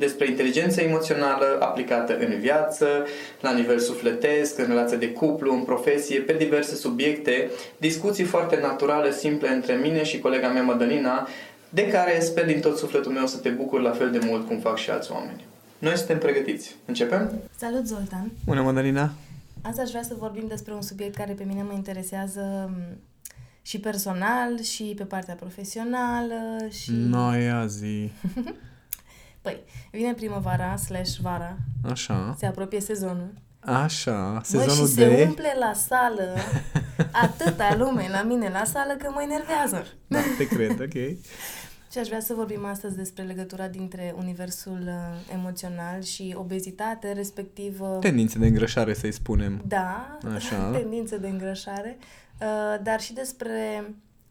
despre inteligența emoțională aplicată în viață, la nivel sufletesc, în relație de cuplu, în profesie, pe diverse subiecte, discuții foarte naturale, simple între mine și colega mea Madalina, de care sper din tot sufletul meu să te bucur la fel de mult cum fac și alți oameni. Noi suntem pregătiți. Începem? Salut, Zoltan! Bună, Madalina! Azi aș vrea să vorbim despre un subiect care pe mine mă interesează și personal, și pe partea profesională, și... Noi azi... Păi, vine primăvara slash vara. Așa. Se apropie sezonul. Așa, sezonul Mă, și de... se umple la sală atâta lume la mine la sală că mă enervează. Da, te cred, ok. Și aș vrea să vorbim astăzi despre legătura dintre universul uh, emoțional și obezitate, respectiv... Uh, tendințe de îngrășare, să-i spunem. Da, Așa. tendințe de îngrășare, uh, dar și despre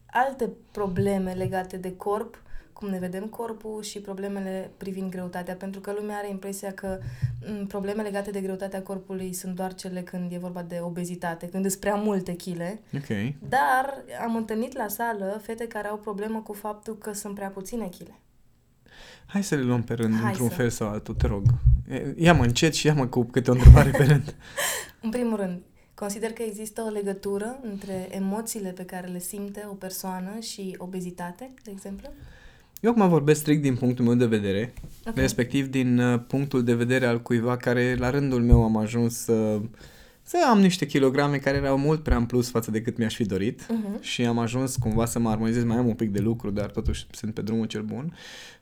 alte probleme legate de corp cum ne vedem corpul și problemele privind greutatea, pentru că lumea are impresia că m, probleme legate de greutatea corpului sunt doar cele când e vorba de obezitate, când sunt prea multe chile. Okay. Dar am întâlnit la sală fete care au problemă cu faptul că sunt prea puține chile. Hai să le luăm pe rând, Hai într-un să. fel sau altul, te rog. Ia-mă încet și ia-mă cu câte o întrebare pe rând. În primul rând, consider că există o legătură între emoțiile pe care le simte o persoană și obezitate, de exemplu? Eu acum vorbesc strict din punctul meu de vedere, okay. respectiv din uh, punctul de vedere al cuiva care la rândul meu am ajuns să, să am niște kilograme care erau mult prea în plus față de cât mi-aș fi dorit uh-huh. și am ajuns cumva să mă armonizez, mai am un pic de lucru, dar totuși sunt pe drumul cel bun.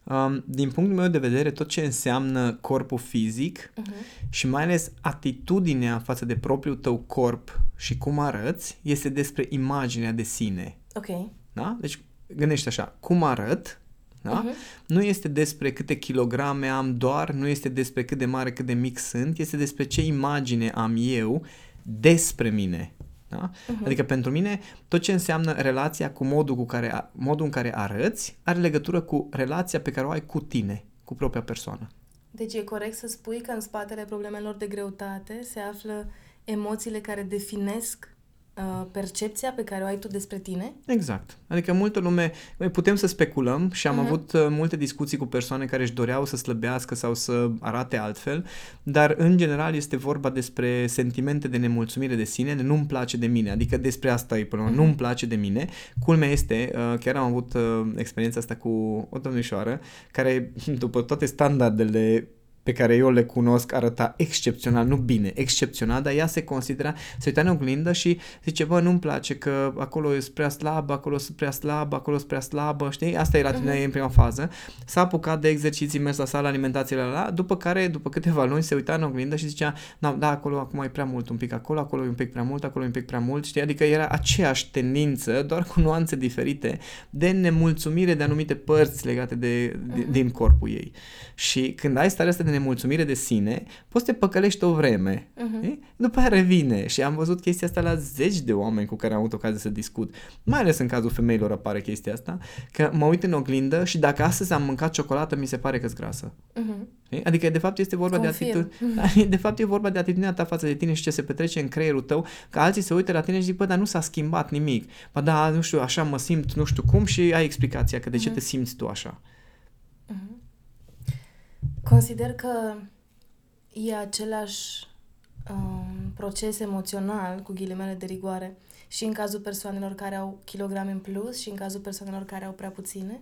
Um, din punctul meu de vedere, tot ce înseamnă corpul fizic uh-huh. și mai ales atitudinea față de propriul tău corp și cum arăți, este despre imaginea de sine. Ok. Da? Deci gândește așa, cum arăt da? Uh-huh. Nu este despre câte kilograme am doar, nu este despre cât de mare, cât de mic sunt, este despre ce imagine am eu despre mine. Da? Uh-huh. Adică pentru mine tot ce înseamnă relația cu modul, cu care, modul în care arăți are legătură cu relația pe care o ai cu tine, cu propria persoană. Deci e corect să spui că în spatele problemelor de greutate se află emoțiile care definesc Uh, percepția pe care o ai tu despre tine? Exact. Adică multă lume, putem să speculăm și am uh-huh. avut uh, multe discuții cu persoane care își doreau să slăbească sau să arate altfel, dar în general este vorba despre sentimente de nemulțumire de sine, de nu-mi place de mine, adică despre asta e până uh-huh. nu-mi place de mine. Culmea este, uh, chiar am avut experiența asta cu o domnișoară care, după toate standardele pe care eu le cunosc arăta excepțional, nu bine, excepțional, dar ea se considera, se uita în oglindă și zice, bă, nu-mi place că acolo e prea slab, acolo e prea slab, acolo e prea slabă, știi? Asta e la tine uh-huh. în prima fază. S-a apucat de exerciții, mers la sala, alimentație la la, după care, după câteva luni, se uita în oglindă și zicea, da, da, acolo acum e prea mult, un pic acolo, acolo e un pic prea mult, acolo e un pic prea mult, știi? Adică era aceeași tendință, doar cu nuanțe diferite, de nemulțumire de anumite părți legate de, de uh-huh. din corpul ei. Și când ai starea asta de nemulțumire de sine, poți să te păcălești o vreme. Uh-huh. După aia revine și am văzut chestia asta la zeci de oameni cu care am avut ocazia să discut. Mai ales în cazul femeilor apare chestia asta, că mă uit în oglindă și dacă astăzi am mâncat ciocolată, mi se pare că-s grasă. Uh-huh. Adică, de fapt, este vorba Confirm. de atitudine. De fapt, e vorba de atitudinea ta față de tine și ce se petrece în creierul tău, că alții se uită la tine și zic, bă, dar nu s-a schimbat nimic. Bă, da, nu știu, așa mă simt, nu știu cum și ai explicația că de ce uh-huh. te simți tu așa. Uh-huh. Consider că e același um, proces emoțional, cu ghilimele de rigoare, și în cazul persoanelor care au kilograme în plus și în cazul persoanelor care au prea puține?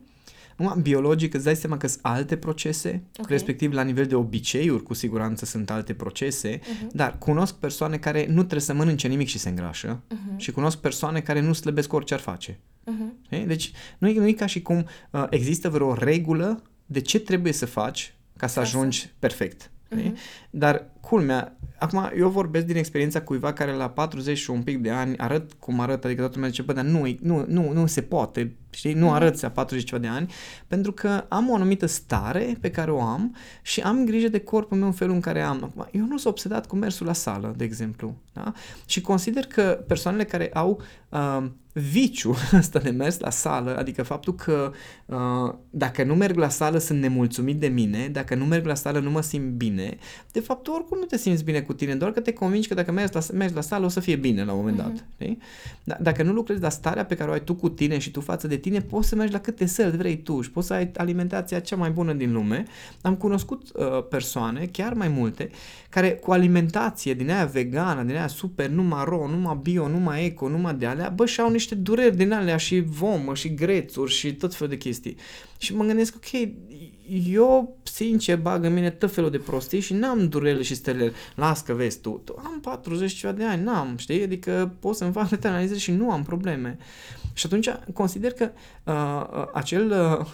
Numai biologic îți dai seama că sunt alte procese, okay. respectiv la nivel de obiceiuri, cu siguranță sunt alte procese, uh-huh. dar cunosc persoane care nu trebuie să mănânce nimic și se îngrașă uh-huh. și cunosc persoane care nu slăbesc orice ar face. Uh-huh. Deci nu e, nu e ca și cum uh, există vreo regulă de ce trebuie să faci ca să ajungi perfect. Uh-huh. Dar, culmea, acum eu vorbesc din experiența cuiva care la 40 și un pic de ani arăt cum arăt, adică toată lumea zice, bă, dar nu, nu, nu, nu se poate, știi, nu mhm. arăt la 40 ceva de ani, pentru că am o anumită stare pe care o am și am grijă de corpul meu în felul în care am. Acum, eu nu sunt obsedat cu mersul la sală, de exemplu, da? Și consider că persoanele care au uh, viciu ăsta de mers la sală, adică faptul că uh, dacă nu merg la sală sunt nemulțumit de mine, dacă nu merg la sală nu mă simt bine, de fapt oricum nu te simți bine cu tine, doar că te convingi că dacă mergi la, mergi la sală o să fie bine la un moment dat. Uh-huh. D- dacă nu lucrezi la starea pe care o ai tu cu tine și tu față de tine, poți să mergi la câte săli vrei tu și poți să ai alimentația cea mai bună din lume. Am cunoscut uh, persoane, chiar mai multe, care cu alimentație din aia vegană, din aia super, numai ro, numai bio, numai eco, numai de alea, bă, și au niște dureri din alea și vomă și grețuri și tot felul de chestii. Și mă gândesc, ok, eu sincer bag în mine tot felul de prostii și n-am durere și stele. Las că vezi tu, tu am 40 ceva de ani, n-am, știi? Adică pot să-mi fac analize și nu am probleme. Și atunci consider că uh, uh, acel, uh,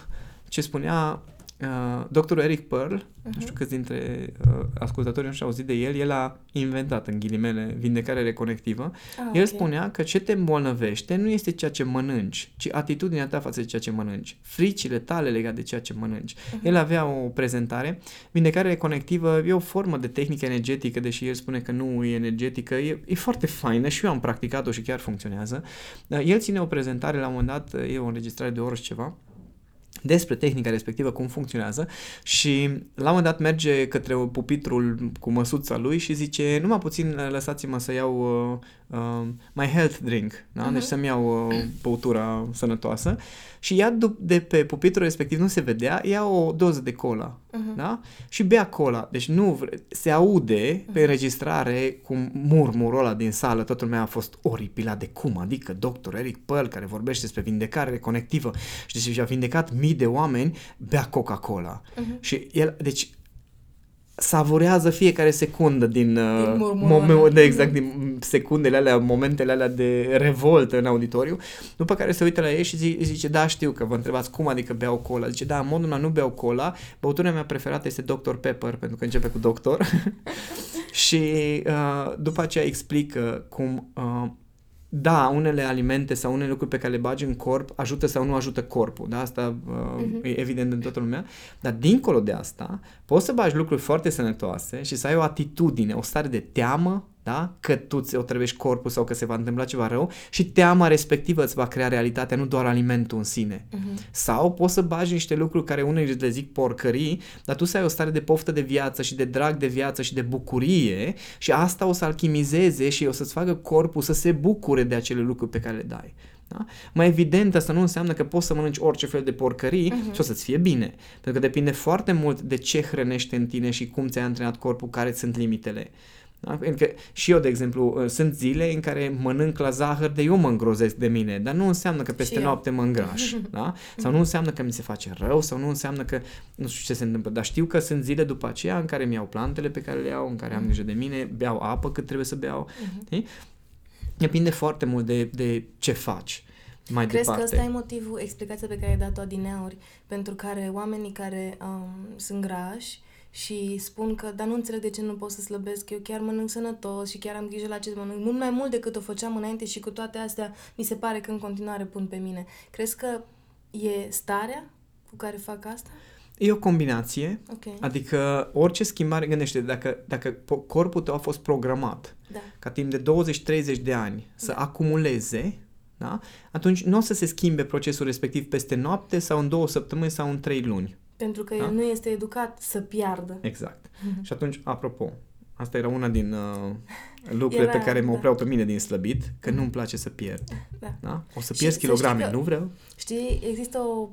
ce spunea Uh, doctorul Eric Pearl, uh-huh. nu știu câți dintre uh, ascultătorii nu și-au auzit de el, el a inventat în ghilimele vindecare reconectivă. Ah, el okay. spunea că ce te îmbolnăvește nu este ceea ce mănânci, ci atitudinea ta față de ceea ce mănânci, fricile tale legate de ceea ce mănânci. Uh-huh. El avea o prezentare, vindecare reconectivă e o formă de tehnică energetică, deși el spune că nu e energetică, e, e foarte faină și eu am practicat-o și chiar funcționează. El ține o prezentare la un moment dat, e o înregistrare de oră și ceva, despre tehnica respectivă, cum funcționează și la un moment dat merge către pupitrul cu măsuța lui și zice numai puțin lăsați-mă să iau uh, uh, my health drink, da? uh-huh. deci să-mi iau uh, băutura sănătoasă și ia de pe pupitrul respectiv, nu se vedea, ia o doză de cola uh-huh. da? și bea cola, deci nu vre- se aude uh-huh. pe înregistrare cum murmurul ăla din sală, totul meu a fost oripilat de cum, adică doctor Eric Pearl care vorbește despre vindecare conectivă și deci a vindecat mii de oameni, bea Coca-Cola. Uh-huh. Și el, deci savurează fiecare secundă din, din uh, moment, de exact din secundele alea, momentele alea de revoltă în auditoriu, după care se uită la ei și zice, zice da, știu că vă întrebați cum adică beau cola. Zice, da, în modul ăla nu beau cola, băutura mea preferată este Dr. Pepper, pentru că începe cu doctor. și uh, după aceea explică cum uh, da, unele alimente sau unele lucruri pe care le bagi în corp ajută sau nu ajută corpul, da? Asta uh, uh-huh. e evident în toată lumea, dar dincolo de asta, poți să bagi lucruri foarte sănătoase și să ai o atitudine, o stare de teamă, da? că tu ți o trebuiești corpul sau că se va întâmpla ceva rău și teama respectivă îți va crea realitatea, nu doar alimentul în sine. Uh-huh. Sau poți să bagi niște lucruri care unii le zic porcării, dar tu să ai o stare de poftă de viață și de drag de viață și de bucurie și asta o să alchimizeze și o să-ți facă corpul să se bucure de acele lucruri pe care le dai. Da? Mai evident, asta nu înseamnă că poți să mănânci orice fel de porcării uh-huh. și o să-ți fie bine. Pentru că depinde foarte mult de ce hrănește în tine și cum ți-ai antrenat corpul, care sunt limitele. Da? Pentru că și eu, de exemplu, uh, sunt zile în care mănânc la zahăr de eu mă îngrozesc de mine, dar nu înseamnă că peste noapte mă îngraș. Da? Sau nu înseamnă că mi se face rău, sau nu înseamnă că nu știu ce se întâmplă. Dar știu că sunt zile după aceea în care mi-au plantele pe care le iau, în care am grijă de mine, beau apă cât trebuie să beau. Uh-huh. Depinde foarte mult de, de ce faci mai Crezi departe. că ăsta e motivul, explicația pe care ai dat-o adineauri, pentru care oamenii care um, sunt grași și spun că, dar nu înțeleg de ce nu pot să slăbesc, eu chiar mănânc sănătos și chiar am grijă la ce mănânc, mult mai mult decât o făceam înainte și cu toate astea mi se pare că în continuare pun pe mine. Crezi că e starea cu care fac asta? E o combinație, okay. adică orice schimbare, gândește, dacă, dacă corpul tău a fost programat da. ca timp de 20-30 de ani să da. acumuleze, da? atunci nu o să se schimbe procesul respectiv peste noapte sau în două săptămâni sau în trei luni. Pentru că da? el nu este educat să piardă. Exact. Uh-huh. Și atunci, apropo, Asta era una din uh, lucrurile era, pe care mă da. opreau pe mine din slăbit, că nu-mi place să pierd. Da. da? O să pierd kilograme, nu vreau. Știi, există o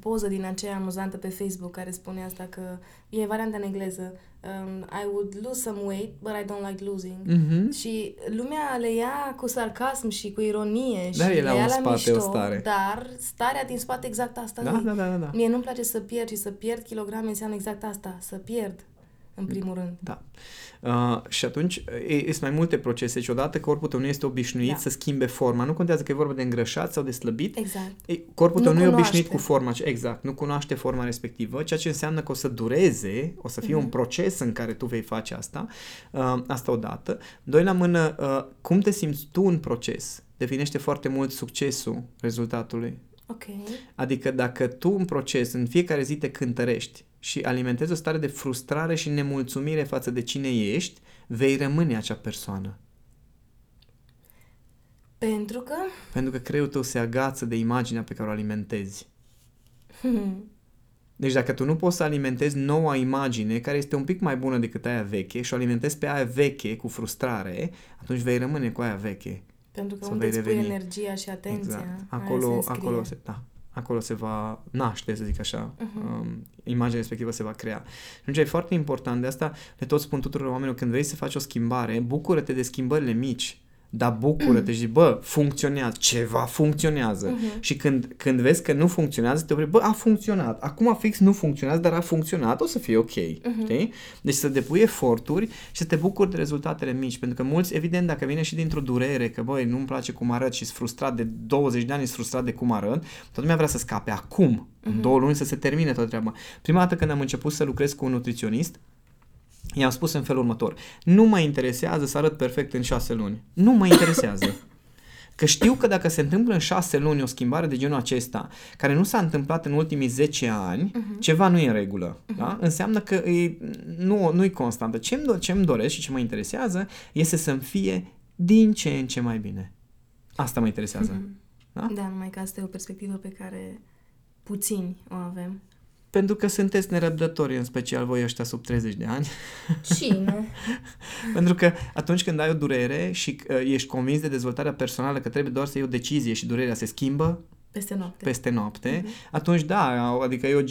poză din aceea amuzantă pe Facebook care spune asta că e varianta în engleză um, I would lose some weight, but I don't like losing. Mm-hmm. Și lumea le ia cu sarcasm și cu ironie dar și le ia la mișto, o stare. dar starea din spate exact asta da, da, da, da, da. Mie nu-mi place să pierd și să pierd kilograme înseamnă exact asta, să pierd în primul rând. Da. Uh, și atunci sunt mai multe procese și odată corpul tău nu este obișnuit da. să schimbe forma. Nu contează că e vorba de îngrășat sau de slăbit. Exact. E, corpul tău nu, nu e obișnuit cu forma. Exact. Nu cunoaște forma respectivă, ceea ce înseamnă că o să dureze, o să fie uh-huh. un mhm. proces în care tu vei face asta. Uh, asta odată. Doi la mână, uh, cum te simți tu în proces? Definește foarte mult succesul rezultatului. Okay. Adică dacă tu în proces, în fiecare zi te cântărești și alimentezi o stare de frustrare și nemulțumire față de cine ești, vei rămâne acea persoană. Pentru că? Pentru că creierul tău se agață de imaginea pe care o alimentezi. Hmm. Deci dacă tu nu poți să alimentezi noua imagine, care este un pic mai bună decât aia veche, și o alimentezi pe aia veche cu frustrare, atunci vei rămâne cu aia veche. Pentru că unde îți pui energia și atenția, exact. acolo, se acolo se, da, acolo se va naște, să zic așa, uh-huh. um, imaginea respectivă se va crea. Și atunci e foarte important, de asta le tot spun tuturor oamenilor, când vrei să faci o schimbare, bucură-te de schimbările mici, dar bucură-te și bă, funcționează, ceva funcționează. Uh-huh. Și când, când vezi că nu funcționează, te opri, bă, a funcționat. Acum fix nu funcționează, dar a funcționat, o să fie ok. Uh-huh. Știi? Deci să depui eforturi și să te bucuri de rezultatele mici. Pentru că mulți, evident, dacă vine și dintr-o durere, că băi, nu-mi place cum arăt și sunt frustrat de 20 de ani, sunt frustrat de cum arăt, toată lumea vrea să scape acum, uh-huh. în două luni să se termine toată treaba. Prima dată când am început să lucrez cu un nutriționist, I-am spus în felul următor. Nu mă interesează să arăt perfect în șase luni. Nu mă interesează. Că știu că dacă se întâmplă în șase luni o schimbare de genul acesta, care nu s-a întâmplat în ultimii 10 ani, uh-huh. ceva nu e în regulă. Uh-huh. Da? Înseamnă că e, nu, nu e constantă. Ce-mi, ce-mi doresc și ce mă interesează este să-mi fie din ce în ce mai bine. Asta mă interesează. Uh-huh. Da? da, numai că asta e o perspectivă pe care puțini o avem. Pentru că sunteți nerăbdători, în special voi ăștia sub 30 de ani. Și nu. Pentru că atunci când ai o durere și uh, ești convins de dezvoltarea personală că trebuie doar să iei o decizie și durerea se schimbă peste noapte, peste noapte uh-huh. atunci da, adică e o,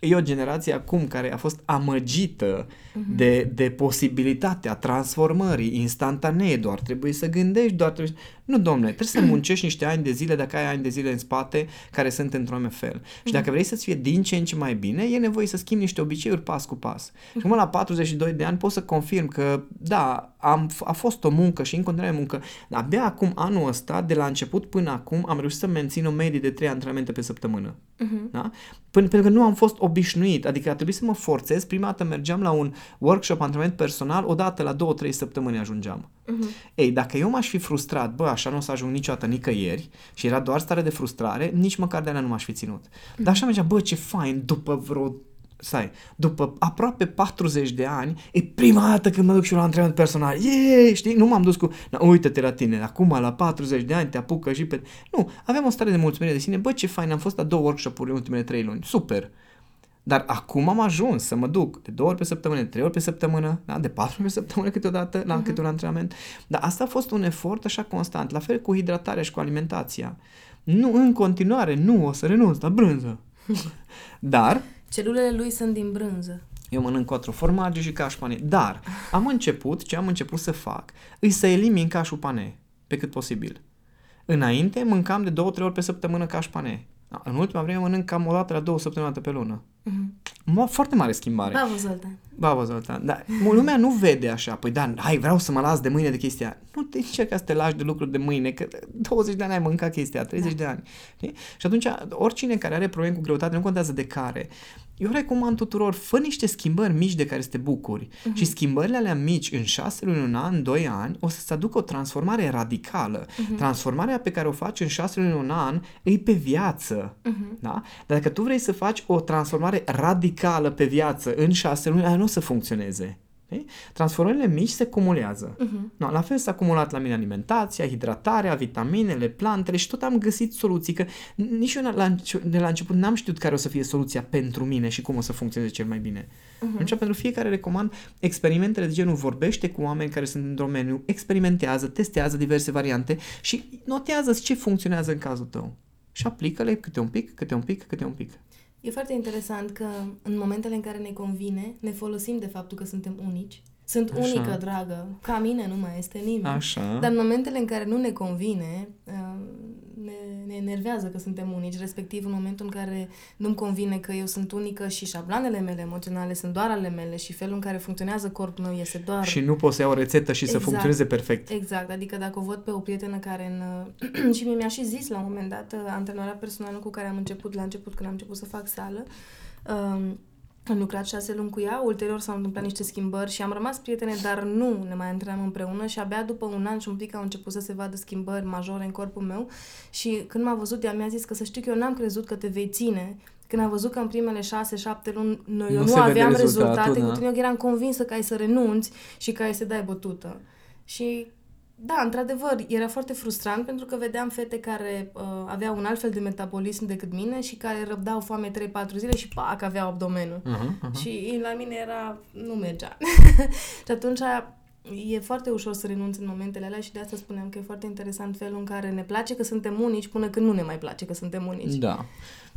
e o generație acum care a fost amăgită uh-huh. de, de posibilitatea transformării instantanee, doar trebuie să gândești, doar trebuie... Nu, domnule, trebuie să muncești niște ani de zile dacă ai ani de zile în spate care sunt într-un fel. Uh-huh. Și dacă vrei să-ți fie din ce în ce mai bine, e nevoie să schimbi niște obiceiuri pas cu pas. Uh-huh. Și acum la 42 de ani pot să confirm că, da, am, a fost o muncă și în continuare muncă. Abia acum, anul ăsta, de la început până acum, am reușit să mențin o medie de 3 antrenamente pe săptămână. Uh-huh. Da? Până, pentru că nu am fost obișnuit, adică a trebuit să mă forțez. Prima dată mergeam la un workshop, antrenament personal, odată la 2-3 săptămâni ajungeam. Uh-huh. Ei, dacă eu m-aș fi frustrat, bă, așa nu o să ajung niciodată nicăieri și era doar stare de frustrare, nici măcar de alea nu m-aș fi ținut. Uh-huh. Dar așa mergea, bă, ce fain, după vreo stai, după aproape 40 de ani, e prima dată când mă duc și la antrenament personal. Yeee, știi? Nu m-am dus cu, na, uite-te la tine, acum la 40 de ani te apucă și pe... Nu, aveam o stare de mulțumire de sine. Bă, ce fain, am fost la două workshop-uri în ultimele trei luni. Super! Dar acum am ajuns să mă duc de două ori pe săptămână, de trei ori pe săptămână, da? de patru ori pe săptămână câteodată la uh-huh. câte un antrenament. Dar asta a fost un efort așa constant, la fel cu hidratarea și cu alimentația. Nu, în continuare, nu o să renunț la brânză. Dar... Celulele lui sunt din brânză. Eu mănânc quattro formage și caș pane. Dar am început, ce am început să fac, îi să elimin cașul pane pe cât posibil. Înainte mâncam de două, trei ori pe săptămână caș pane. În ultima vreme mănânc cam o dată la două săptămâni pe lună. Uh-huh. Foarte mare schimbare. Bravo, Zoltan. Bravo, Zoltan. Dar lumea nu vede așa. Păi da, hai, vreau să mă las de mâine de chestia. Nu te încerca să te lași de lucruri de mâine, că 20 de ani ai mâncat chestia, 30 da. de ani. Știi? Și atunci, oricine care are probleme cu greutate, nu contează de care, eu recomand tuturor, fă niște schimbări mici de care să te bucuri. Uh-huh. Și schimbările alea mici, în șase luni, un an, doi ani, o să-ți aducă o transformare radicală. Uh-huh. Transformarea pe care o faci în șase luni, un an, e pe viață. Uh-huh. Da? Dar dacă tu vrei să faci o transformare radicală pe viață în șase luni, aia nu o să funcționeze. Okay? Transformările mici se cumulează. Uh-huh. No, la fel s-a acumulat la mine alimentația, hidratarea, vitaminele, plantele și tot am găsit soluții, că nici eu la, de la început n-am știut care o să fie soluția pentru mine și cum o să funcționeze cel mai bine. Uh-huh. Atunci pentru fiecare recomand experimentele de genul vorbește cu oameni care sunt în domeniu, experimentează, testează diverse variante și notează ce funcționează în cazul tău. Și aplică-le câte un pic, câte un pic, câte un pic. E foarte interesant că în momentele în care ne convine, ne folosim de faptul că suntem unici. Sunt Așa. unică, dragă. Ca mine nu mai este nimeni. Așa. Dar în momentele în care nu ne convine, uh, ne, ne enervează că suntem unici, respectiv în momentul în care nu-mi convine că eu sunt unică și șablanele mele emoționale sunt doar ale mele și felul în care funcționează corpul meu este doar... Și nu poți să iau o rețetă și exact. să funcționeze perfect. Exact, adică dacă o văd pe o prietenă care în... și mi-a și zis la un moment dat, uh, antrenoarea personală cu care am început la început, când am început să fac sală, um, am lucrat șase luni cu ea, ulterior s-au întâmplat niște schimbări și am rămas prietene, dar nu ne mai antrenam împreună și abia după un an și un pic au început să se vadă schimbări majore în corpul meu și când m-a văzut ea mi-a zis că să știu că eu n-am crezut că te vei ține. Când am văzut că în primele șase, șapte luni noi, eu nu, nu aveam rezultate, da. cu tine eu eram convinsă că ai să renunți și că ai să dai bătută. Și da, într-adevăr, era foarte frustrant pentru că vedeam fete care uh, aveau un alt fel de metabolism decât mine și care răbdau foame 3-4 zile și pac, aveau abdomenul. Uh-huh, uh-huh. Și la mine era, nu mergea. și atunci e foarte ușor să renunți în momentele alea și de asta spuneam că e foarte interesant felul în care ne place că suntem unici până când nu ne mai place că suntem unici. Da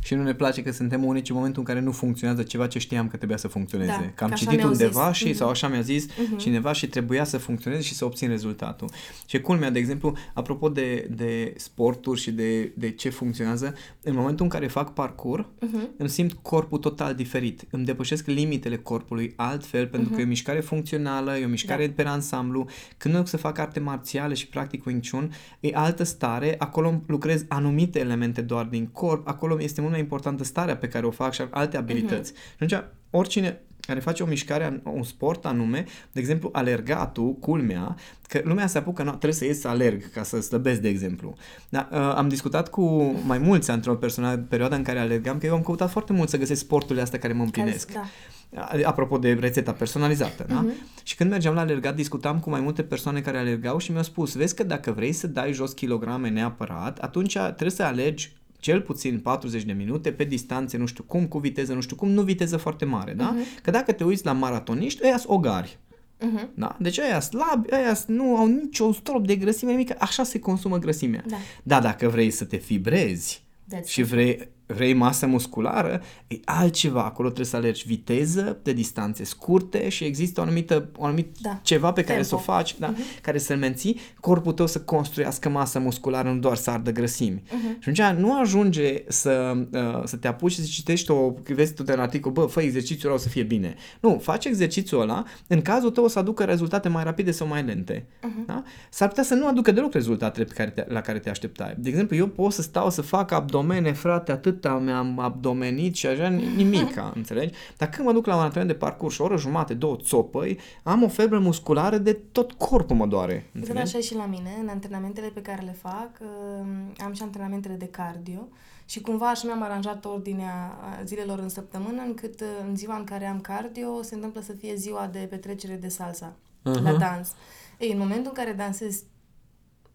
și nu ne place că suntem unici în momentul în care nu funcționează ceva ce știam că trebuia să funcționeze. Da, că am citit undeva zis. și, uh-huh. sau așa mi-a zis uh-huh. cineva și trebuia să funcționeze și să obțin rezultatul. Și culmea, de exemplu, apropo de, de sporturi și de, de ce funcționează, în momentul în care fac parcurs, uh-huh. îmi simt corpul total diferit. Îmi depășesc limitele corpului altfel, pentru uh-huh. că e o mișcare funcțională, e o mișcare da. pe ansamblu. Când eu să fac arte marțiale și practic Wing Chun, e altă stare, acolo lucrez anumite elemente doar din corp, acolo este mult mult mai importantă starea pe care o fac și alte abilități. Uh-huh. Și atunci, oricine care face o mișcare, un sport anume, de exemplu, alergatul, culmea, că lumea se apucă, nu, trebuie să ies să alerg ca să slăbesc, de exemplu. Da, uh, am discutat cu mai mulți într-o persoană, perioada în care alergam, că eu am căutat foarte mult să găsesc sporturile astea care mă împlinesc. Care, da. Apropo de rețeta personalizată, da? Uh-huh. Și când mergeam la alergat, discutam cu mai multe persoane care alergau și mi-au spus, vezi că dacă vrei să dai jos kilograme neapărat, atunci trebuie să alegi cel puțin 40 de minute pe distanțe, nu știu cum, cu viteză, nu știu cum, nu viteză foarte mare, da? Uh-huh. Că dacă te uiți la maratoniști, ăia sunt ogari. Uh-huh. Da? Deci ăia slabi, ăia nu au niciun strop de grăsime mică, așa se consumă grăsimea. Da. da, dacă vrei să te fibrezi That's și vrei vrei masă musculară, e altceva. Acolo trebuie să alergi viteză de distanțe scurte și există o anumită, o anumit da. ceva pe care Tempo. să o faci, da, uh-huh. care să-l menții, corpul tău să construiască masă musculară, nu doar să ardă grăsimi. Uh-huh. Și atunci nu ajunge să, uh, să te apuci și să citești o, vezi tu de un articol, bă, fă exercițiul ăla o să fie bine. Nu, faci exercițiul ăla, în cazul tău o să aducă rezultate mai rapide sau mai lente. Uh-huh. Da? S-ar putea să nu aducă deloc rezultatele pe care te, la care te așteptai. De exemplu, eu pot să stau să fac abdomene, frate, atât atâta mi-am abdomenit și așa, nimica, înțelegi? Dar când mă duc la un antrenament de parcurs și o oră jumate, două țopăi, am o febră musculară de tot corpul mă doare. Înțelegi? Așa și la mine, în antrenamentele pe care le fac, um, am și antrenamentele de cardio și cumva așa mi-am aranjat ordinea zilelor în săptămână, încât uh, în ziua în care am cardio se întâmplă să fie ziua de petrecere de salsa, uh-huh. la dans. Ei, în momentul în care dansez,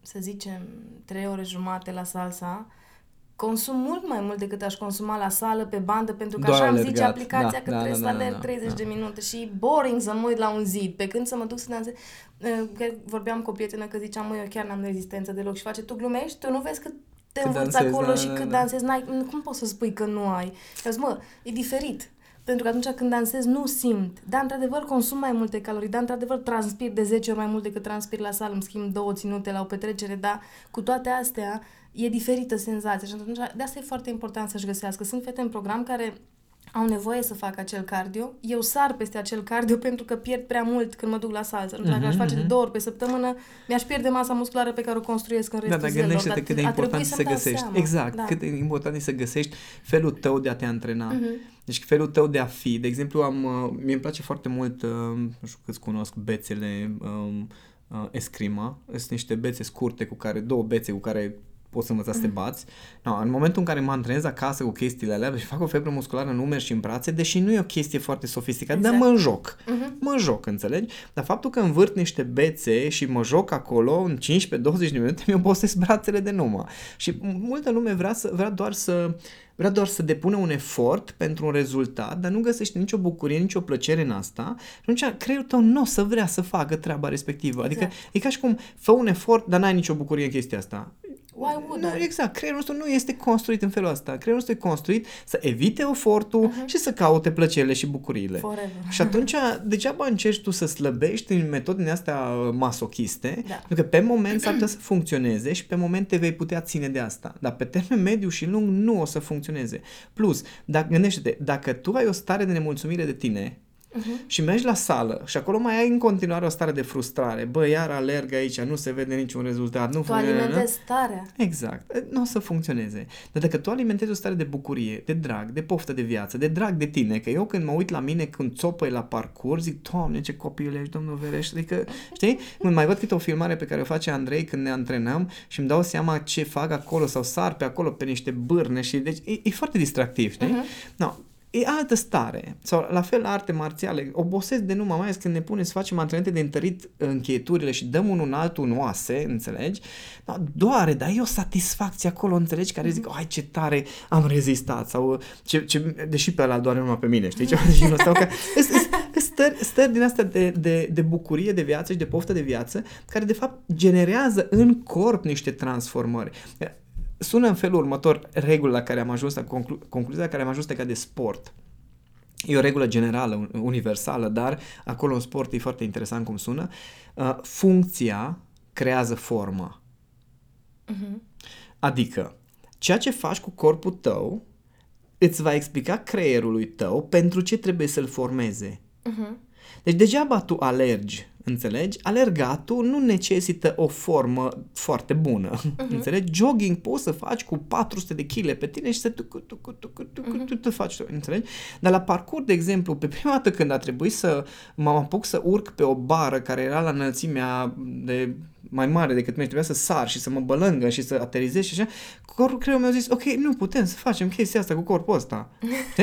să zicem, trei ore jumate la salsa, consum mult mai mult decât aș consuma la sală, pe bandă, pentru că Doar așa îmi zice aplicația da, că da, trebuie da, să da, alerg da, 30 da. de minute și boring să mă uit la un zid, pe când să mă duc să dansez. Uh, vorbeam cu o prietenă că ziceam, măi, eu chiar n-am rezistență deloc și face, tu glumești, tu nu vezi că te învăț dansezi, acolo da, și da, cât da. dansezi, n-ai, cum poți să spui că nu ai? Și zic, mă, e diferit. Pentru că atunci când dansez nu simt. Da, într-adevăr consum mai multe calorii, da, într-adevăr transpir de 10 ori mai mult decât transpir la sală, îmi schimb două ținute la o petrecere, dar cu toate astea e diferită senzația și atunci de asta e foarte important să-și găsească. Sunt fete în program care au nevoie să facă acel cardio. Eu sar peste acel cardio pentru că pierd prea mult când mă duc la salță. Mm-hmm, Dacă aș face de mhm. două ori pe săptămână, mi-aș pierde masa musculară pe care o construiesc în restul da, dar gândește-te cât de important să găsești. Seama. Exact, da. cât de important e să găsești felul tău de a te antrena. Mm-hmm. Deci felul tău de a fi. De exemplu, am, uh, mie îmi place foarte mult, uh, nu știu câți cunosc, bețele um, uh, escrima. Sunt niște bețe scurte cu care, două bețe cu care poți învăța să te bați. No, în momentul în care mă antrenez acasă cu chestiile alea și fac o febră musculară în umeri și în brațe, deși nu e o chestie foarte sofisticată, exact. dar mă joc. Uh-huh. Mă joc, înțelegi? Dar faptul că învârt niște bețe și mă joc acolo în 15-20 de minute, mi obosesc brațele de numai. Și multă lume vrea, să, vrea doar să vrea doar să depună un efort pentru un rezultat, dar nu găsește nicio bucurie, nicio plăcere în asta, și atunci creierul tău nu o să vrea să facă treaba respectivă. Adică exact. e ca și cum fă un efort, dar n-ai nicio bucurie în chestia asta. Why would nu, I? Exact, creierul nostru nu este construit în felul ăsta. Creierul nostru e construit să evite efortul uh-huh. și să caute plăcerile și bucuriile. Forever. Și atunci, degeaba încerci tu să slăbești în metodele astea masochiste, da. pentru că pe moment s-ar putea să funcționeze și pe moment te vei putea ține de asta. Dar pe termen mediu și lung nu o să funcționeze. Plus, dacă, gândește-te, dacă tu ai o stare de nemulțumire de tine, uh-huh. și mergi la sală și acolo mai ai în continuare o stare de frustrare. Bă, iar alerg aici, nu se vede niciun rezultat. Nu tu alimentezi starea. Exact. Nu o să funcționeze. Dar dacă tu alimentezi o stare de bucurie, de drag, de poftă de viață, de drag de tine, că eu când mă uit la mine când țopăi la parcurs, zic, Doamne, ce copil ești, Domnul Verești. Adică, știi? Când mai văd câte o filmare pe care o face Andrei când ne antrenăm și îmi dau seama ce fac acolo sau sar pe acolo pe niște bârne și deci e, e foarte distractiv, știi? Uh-huh. No, e altă stare. Sau la fel arte marțiale, obosesc de numai, mai ales când ne punem să facem antrenamente de întărit încheieturile și dăm unul în altul în oase, înțelegi? Da, doare, dar e o satisfacție acolo, înțelegi, care zic, ai ce tare am rezistat sau ce, ce, deși pe ăla doare numai pe mine, știi? Ceva de genul ăsta, că stări, stări din astea de, de, de bucurie de viață și de poftă de viață, care de fapt generează în corp niște transformări sună în felul următor regula la care am ajuns, la conclu- concluzia la care am ajuns ca de sport. E o regulă generală, universală, dar acolo în sport e foarte interesant cum sună. Uh, funcția creează formă. Uh-huh. Adică, ceea ce faci cu corpul tău îți va explica creierului tău pentru ce trebuie să-l formeze. Uh-huh. Deci degeaba tu alergi Înțelegi? Alergatul nu necesită o formă foarte bună. Uh-huh. Înțelegi? Jogging poți să faci cu 400 de kg pe tine și să tu, tu, tu, tu, tu, tu, tu, tu faci. Înțelegi? Dar la parcurs, de exemplu, pe prima dată când a trebuit să mă apuc să urc pe o bară care era la înălțimea de mai mare decât mine, trebuia să sar și să mă bălângă și să aterizez și așa, corpul creierul mi-a zis, ok, nu putem să facem chestia asta cu corpul ăsta.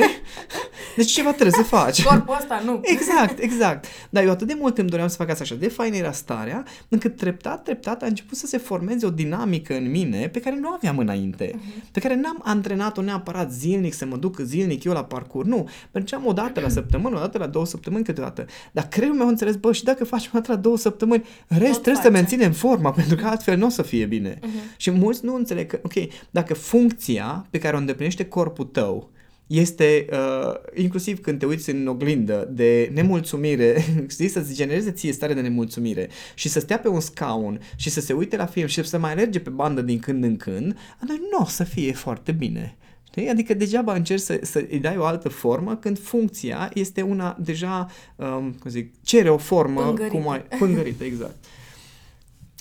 deci ceva trebuie să faci. Corpul ăsta nu. exact, exact. Dar eu atât de mult îmi doream să fac asta așa, de fain era starea, încât treptat, treptat a început să se formeze o dinamică în mine pe care nu aveam înainte, uh-huh. pe care n-am antrenat-o neapărat zilnic, să mă duc zilnic eu la parcurs, nu. Mergeam o dată la săptămână, o dată la două săptămâni câteodată. Dar creierul meu a înțeles, bă, și dacă facem o dată la două săptămâni, rest Tot trebuie face. să menținem forma, pentru că altfel nu o să fie bine. Uh-huh. Și mulți nu înțeleg că, ok, dacă funcția pe care o îndeplinește corpul tău este, uh, inclusiv când te uiți în oglindă, de nemulțumire, știi, să-ți genereze ție stare de nemulțumire și să stea pe un scaun și să se uite la film și să mai alerge pe bandă din când în când, atunci nu o să fie foarte bine. Știi? Adică degeaba încerci să, să îi dai o altă formă când funcția este una deja, um, cum zic, cere o formă pângărită. cum ai, pângărită, exact.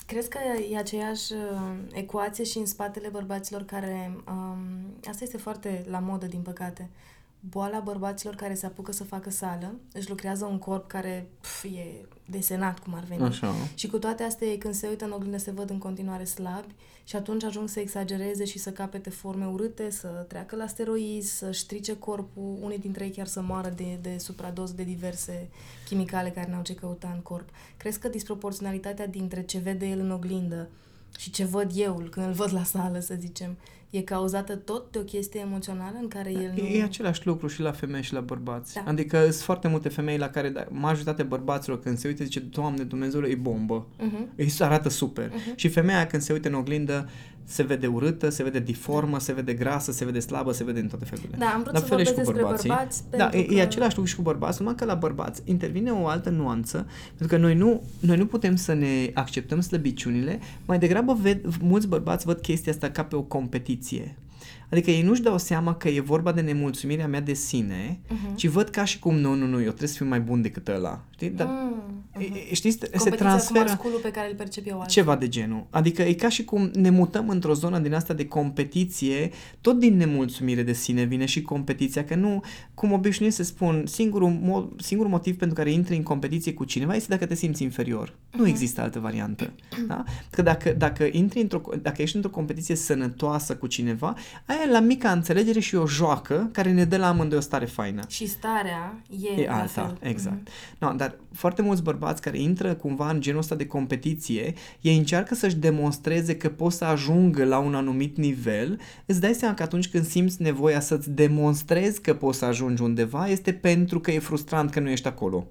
Crezi că e aceeași uh, ecuație și în spatele bărbaților care... Um, asta este foarte la modă, din păcate. Boala bărbaților care se apucă să facă sală, își lucrează un corp care pf, e desenat, cum ar veni. Așa. Și cu toate astea, când se uită în oglindă, se văd în continuare slabi și atunci ajung să exagereze și să capete forme urâte, să treacă la steroizi, să strice corpul, unii dintre ei chiar să moară de, de supradoză de diverse chimicale care n-au ce căuta în corp. Crezi că disproporționalitatea dintre ce vede el în oglindă și ce văd eu când îl văd la sală, să zicem, e cauzată tot de o chestie emoțională în care el nu... E același lucru și la femei și la bărbați. Da. Adică sunt foarte multe femei la care da, majoritatea bărbaților când se uită zice, Doamne Dumnezeu, e bombă. Uh-huh. Îi arată super. Uh-huh. Și femeia când se uită în oglindă se vede urâtă, se vede diformă, se vede grasă, se vede slabă, se vede în toate felurile. Da, am vrut Dar să vorbesc despre bărbații. bărbați. Da, e, că... e același lucru și cu bărbați, numai că la bărbați intervine o altă nuanță, pentru că noi nu, noi nu putem să ne acceptăm slăbiciunile, mai degrabă ved, mulți bărbați văd chestia asta ca pe o competiție. Adică ei nu-și dau seama că e vorba de nemulțumirea mea de sine, uh-huh. ci văd ca și cum, nu, nu, nu, eu trebuie să fiu mai bun decât ăla. Știi? Dar, mm, uh-huh. știți, se transferă... cu pe care îl percep eu Ceva de genul. Adică e ca și cum ne mutăm într-o zonă din asta de competiție, tot din nemulțumire de sine vine și competiția, că nu, cum obișnuiesc să spun, singurul, mo- singurul motiv pentru care intri în competiție cu cineva este dacă te simți inferior. Uh-huh. Nu există altă variantă. Da? Că dacă, dacă, intri într-o, dacă ești într-o competiție sănătoasă cu cineva, aia la mica înțelegere și o joacă care ne dă la amândoi o stare faină. Și starea e, e alta, fel. exact. Mm-hmm. No, dar foarte mulți bărbați care intră cumva în genul ăsta de competiție, ei încearcă să-și demonstreze că pot să ajungă la un anumit nivel, îți dai seama că atunci când simți nevoia să-ți demonstrezi că poți să ajungi undeva, este pentru că e frustrant că nu ești acolo.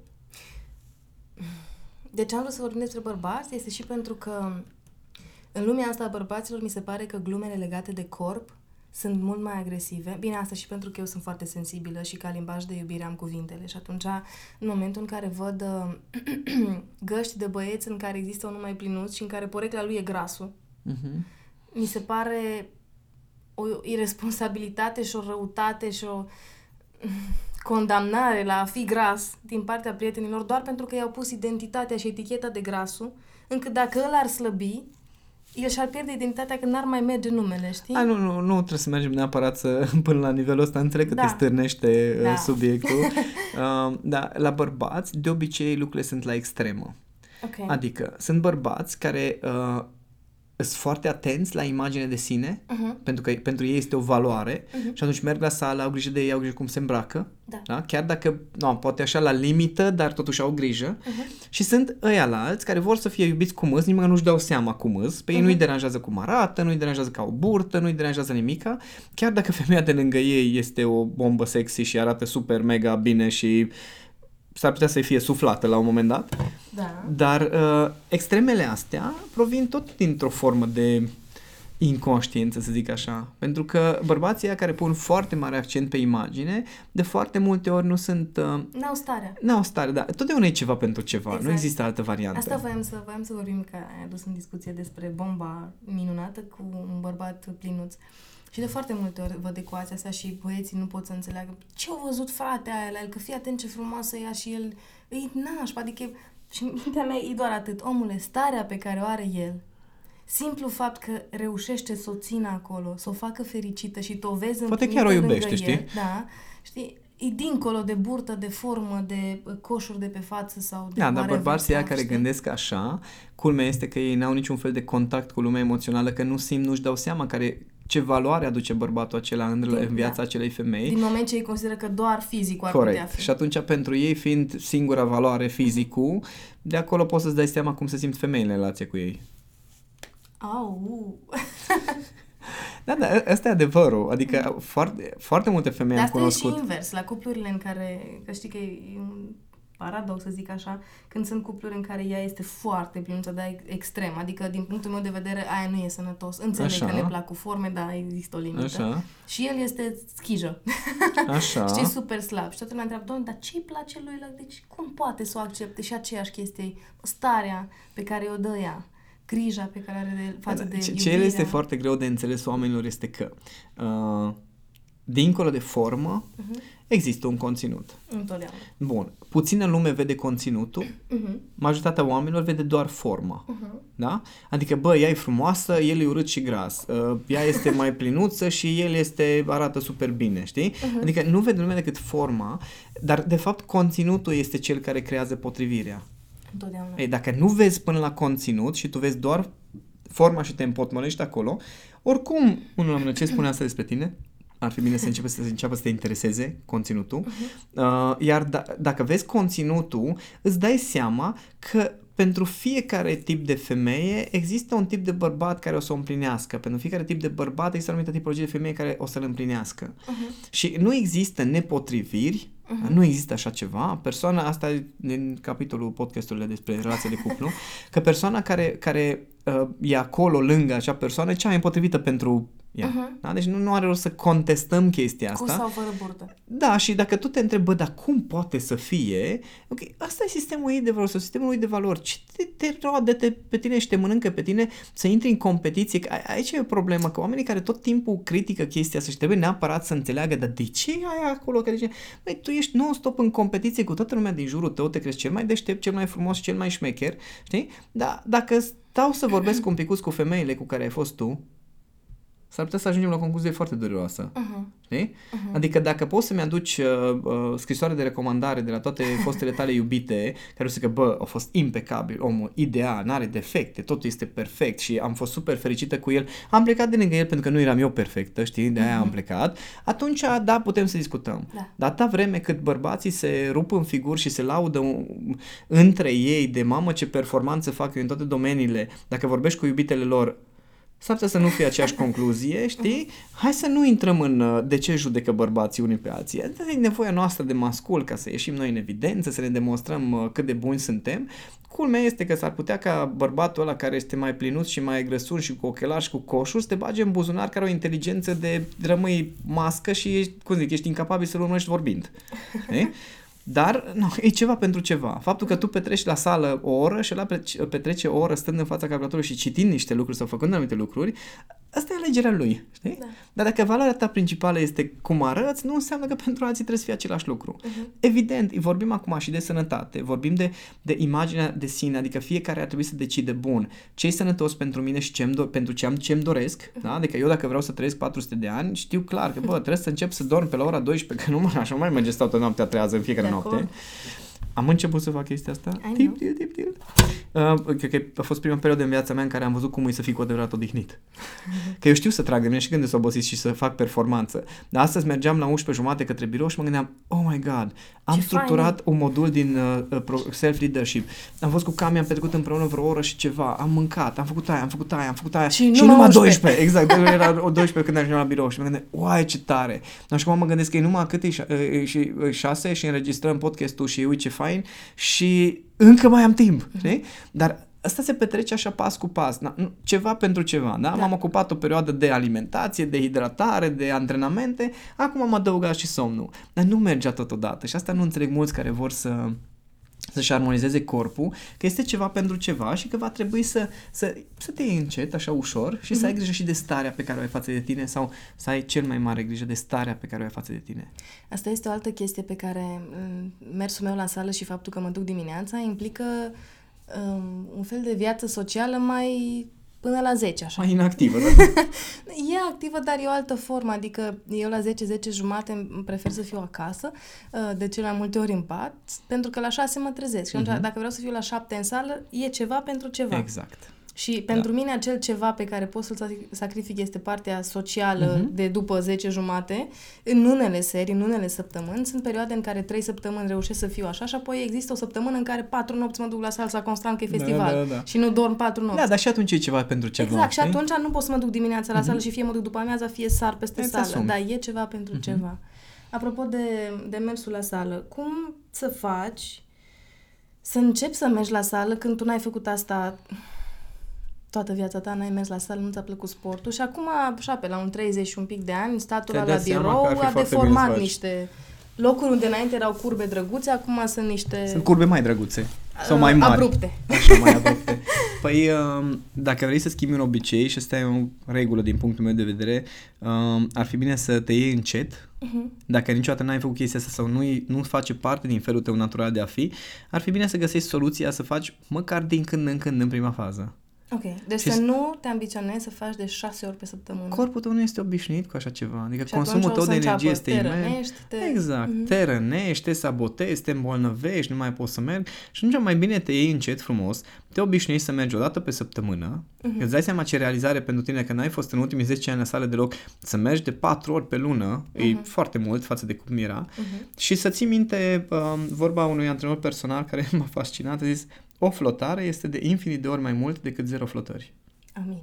De ce am vrut să vorbim despre bărbați este și pentru că în lumea asta a bărbaților mi se pare că glumele legate de corp sunt mult mai agresive. Bine, asta și pentru că eu sunt foarte sensibilă și ca limbaj de iubire am cuvintele și atunci, în momentul în care văd uh, găști de băieți în care există un numai plinuț și în care porecla lui e grasul, uh-huh. mi se pare o irresponsabilitate și o răutate și o condamnare la a fi gras din partea prietenilor doar pentru că i-au pus identitatea și eticheta de grasul, încât dacă îl ar slăbi, el și-ar pierde identitatea când n-ar mai merge numele, știi? A, nu, nu, nu trebuie să mergem neapărat să, până la nivelul ăsta. Înțeleg că da. te stârnește uh, da. subiectul. uh, da, la bărbați, de obicei, lucrurile sunt la extremă. Okay. Adică, sunt bărbați care uh, sunt foarte atenți la imagine de sine, uh-huh. pentru că pentru ei este o valoare uh-huh. și atunci merg la sală, au grijă de ei, au grijă cum se îmbracă, da. Da? chiar dacă, nu, poate așa la limită, dar totuși au grijă. Uh-huh. Și sunt ăia la alți care vor să fie iubiți cum îs, nimeni nu-și dau seama cum îs, pe ei uh-huh. nu-i deranjează cum arată, nu-i deranjează ca o burtă, nu-i deranjează nimica, chiar dacă femeia de lângă ei este o bombă sexy și arată super mega bine și s-ar putea să-i fie suflată la un moment dat. Da. Dar uh, extremele astea provin tot dintr-o formă de inconștiență, să zic așa. Pentru că bărbații care pun foarte mare accent pe imagine, de foarte multe ori nu sunt... Uh, n-au stare. N-au stare, da. Totdeauna e ceva pentru ceva. Exact. Nu există altă variantă. Asta voiam să, voiam să vorbim, că ai adus în discuție despre bomba minunată cu un bărbat plinuț. Și de foarte multe ori văd ecuația asta și băieții nu pot să înțeleagă ce au văzut frate aia la el, că fii atent ce frumoasă ea și el îi nașpa, adică și mintea mea e doar atât. Omule, starea pe care o are el, simplu fapt că reușește să o țină acolo, să o facă fericită și tu o vezi Poate chiar o iubește, știi? El, da, știi? E dincolo de burtă, de formă, de coșuri de pe față sau de Da, dar bărbații care știi? gândesc așa, culmea este că ei n-au niciun fel de contact cu lumea emoțională, că nu simt, nu-și dau seama care ce valoare aduce bărbatul acela în, Din, în viața da. acelei femei. Din moment ce ei consideră că doar fizicul ar Corect. putea fi. Și atunci pentru ei fiind singura valoare fizicul, de acolo poți să-ți dai seama cum se simt femeile în relație cu ei. Au. da, da, ăsta e adevărul. Adică foarte, foarte multe femei Dar am cunoscut. Asta e și invers. La cuplurile în care, că știi că e un paradox, să zic așa, când sunt cupluri în care ea este foarte plinuță, dar extrem. Adică, din punctul meu de vedere, aia nu e sănătos. Înțeleg așa. că ne plac cu forme, dar există o limită. Așa. Și el este schijă. Așa. și e super slab. Și toată lumea întreabă, doamne, dar ce-i place lui? Deci, cum poate să o accepte? Și aceeași chestie, starea pe care o dă ea grija pe care are de, față de Ce, ce el este foarte greu de înțeles oamenilor este că uh, dincolo de formă, uh-huh. Există un conținut. Întotdeauna. Bun. Puțină lume vede conținutul, uh-huh. majoritatea oamenilor vede doar forma. Uh-huh. Da? Adică, bă, ea e frumoasă, el e urât și gras. Uh, ea este mai plinuță și el este arată super bine, știi? Uh-huh. Adică nu vede lumea decât forma, dar de fapt conținutul este cel care creează potrivirea. Întotdeauna. Ei, dacă nu vezi până la conținut și tu vezi doar forma și te împotmolești acolo, oricum, unul la ce spune asta despre tine? Ar fi bine să începe să înceapă să te intereseze conținutul. Uh-huh. Uh, iar d- dacă vezi conținutul, îți dai seama că pentru fiecare tip de femeie există un tip de bărbat care o să o împlinească. Pentru fiecare tip de bărbat există o anumită tipologie de femeie care o să-l împlinească. Uh-huh. Și nu există nepotriviri, uh-huh. nu există așa ceva. Persoana, asta din capitolul podcasturile despre relația de cuplu, că persoana care, care uh, e acolo lângă acea persoană e cea mai potrivită pentru ea. Uh-huh. Da? Deci nu, nu are rost să contestăm chestia asta. Cu sau fără burtă. Da, și dacă tu te întrebi, bă, dar cum poate să fie, ok, asta e sistemul ei de valori, sau sistemul lui de valori. Ce te, te roade te, pe tine și te mănâncă pe tine să intri în competiție? Aici e o problemă, că oamenii care tot timpul critică chestia asta și trebuie neapărat să înțeleagă, dar de ce ai acolo? Că de ce? Băi, tu ești non-stop în competiție cu toată lumea din jurul tău, te crezi cel mai deștept, cel mai frumos, cel mai șmecher, știi? Dar dacă stau să vorbesc un pic cu femeile cu care ai fost tu, s-ar putea să ajungem la o concluzie foarte dureroasă. Uh-huh. Știi? Uh-huh. Adică dacă poți să-mi aduci uh, uh, scrisoare de recomandare de la toate fostele tale iubite, care o să că, bă, a fost impecabil, omul, ideal, n-are defecte, totul este perfect și am fost super fericită cu el, am plecat de lângă el pentru că nu eram eu perfectă, știi, de aia uh-huh. am plecat, atunci, da, putem să discutăm. Da. Dar atâta vreme cât bărbații se rup în figuri și se laudă un, între ei de mamă ce performanță fac eu în toate domeniile, dacă vorbești cu iubitele lor, S-ar putea să nu fie aceeași concluzie, știi? Hai să nu intrăm în uh, de ce judecă bărbații unii pe alții. Asta e nevoia noastră de mascul ca să ieșim noi în evidență, să ne demonstrăm uh, cât de buni suntem. Culmea este că s-ar putea ca bărbatul ăla care este mai plinut și mai grăsun și cu ochelari și cu coșuri să te bage în buzunar care are o inteligență de rămâi mască și ești, cum zic, ești incapabil să-l urmărești vorbind. Dar nu, e ceva pentru ceva. Faptul că tu petreci la sală o oră și ăla petrece o oră stând în fața calculatorului și citind niște lucruri sau făcând anumite lucruri, asta e alegerea lui. Știi? Da. Dar dacă valoarea ta principală este cum arăți, nu înseamnă că pentru alții trebuie să fie același lucru. Uh-huh. Evident, vorbim acum și de sănătate, vorbim de, de imaginea de sine, adică fiecare ar trebui să decide, bun, ce e sănătos pentru mine și ce do- pentru ce am, ce-mi doresc. Uh-huh. Da? Adică eu dacă vreau să trăiesc 400 de ani, știu clar că, bă, trebuie să încep să dorm pe la ora 12, că nu mă așa mai merge stau toată noaptea trează în fiecare noapte. Am început să fac chestia asta. Tip, tip, tip, tip. Uh, cred că a fost prima perioadă în viața mea în care am văzut cum e să fii cu adevărat odihnit. Că eu știu să trag de mine și când sunt obosit și să fac performanță. Dar astăzi mergeam la 11 jumate către birou și mă gândeam, oh my god, am Ce structurat fain. un modul din uh, self-leadership. Am fost cu Cami, am petrecut împreună vreo oră și ceva, am mâncat, am făcut aia, am făcut aia, am făcut aia. Și, și numai 12. 12. Exact, era o 12 când ajungeam la birou și mă gândeam, uai ce tare. Dar și mă gândesc că e numai cât e, și, șase și înregistrăm podcastul și uite ce fain și încă mai am timp, mm-hmm. știi? Dar asta se petrece așa pas cu pas, na, nu, ceva pentru ceva, da? da? M-am ocupat o perioadă de alimentație, de hidratare, de antrenamente, acum am adăugat și somnul. Dar nu mergea totodată și asta nu înțeleg mulți care vor să să-și armonizeze corpul, că este ceva pentru ceva și că va trebui să, să, să te iei încet, așa ușor și mm-hmm. să ai mhm. grijă și de starea pe care o ai față de tine sau să ai cel mai mare grijă de starea pe care o ai față de tine. Asta este o altă chestie pe care mm, mersul meu la sală și faptul că mă duc dimineața implică um, un fel de viață socială mai până la 10, așa. Mai inactivă, da? e activă, dar e o altă formă, adică eu la 10-10 jumate prefer să fiu acasă, uh, de cele mai multe ori în pat, pentru că la 6 mă trezesc și uh-huh. dacă vreau să fiu la 7 în sală, e ceva pentru ceva. Exact. Și pentru da. mine acel ceva pe care pot să-l sacrific este partea socială uh-huh. de după 10 jumate. În unele serii, în unele săptămâni, sunt perioade în care 3 săptămâni reușesc să fiu așa și apoi există o săptămână în care 4 nopți mă duc la salsa constant că e da, festival da, da, da. și nu dorm 4 nopți. Da, dar și atunci e ceva pentru ceva. Exact, și atunci nu pot să mă duc dimineața la uh-huh. sală și fie mă duc după amiaza, fie sar peste Îți sală. Asumi. Da, e ceva pentru uh-huh. ceva. Apropo de, de mersul la sală, cum să faci să începi să mergi la sală când tu n-ai făcut asta toată viața ta n-ai mers la sală, nu ți-a plăcut sportul și acum, așa, pe la un 30 și un pic de ani, statul la birou a deformat niște locuri unde înainte erau curbe drăguțe, acum sunt niște... Sunt curbe mai drăguțe. Sau mai mari. Abrupte. Așa, mai abrupte. Păi, um, dacă vrei să schimbi un obicei, și asta e o regulă din punctul meu de vedere, um, ar fi bine să te iei încet. Uh-huh. Dacă niciodată n-ai făcut chestia asta sau nu, nu face parte din felul tău natural de a fi, ar fi bine să găsești soluția să faci măcar din când în când în prima fază. Ok, deci și să nu te ambiționezi să faci de șase ori pe săptămână. Corpul tău nu este obișnuit cu așa ceva. Adică și consumul tău de energie este imens. Te... Exact, mm-hmm. te rănești, te sabotezi, te îmbolnăvești, nu mai poți să mergi și atunci mai bine te iei încet frumos, te obișnuiești să mergi o dată pe săptămână, mm-hmm. îți dai seama ce realizare pentru tine că n-ai fost în ultimii 10 ani la sală deloc, să mergi de 4 ori pe lună, mm-hmm. e mhm. foarte mult față de cum era, mm-hmm. și să ții minte um, vorba unui antrenor personal care m-a fascinat, a zis, o flotare este de infinit de ori mai mult decât zero flotări. Amin.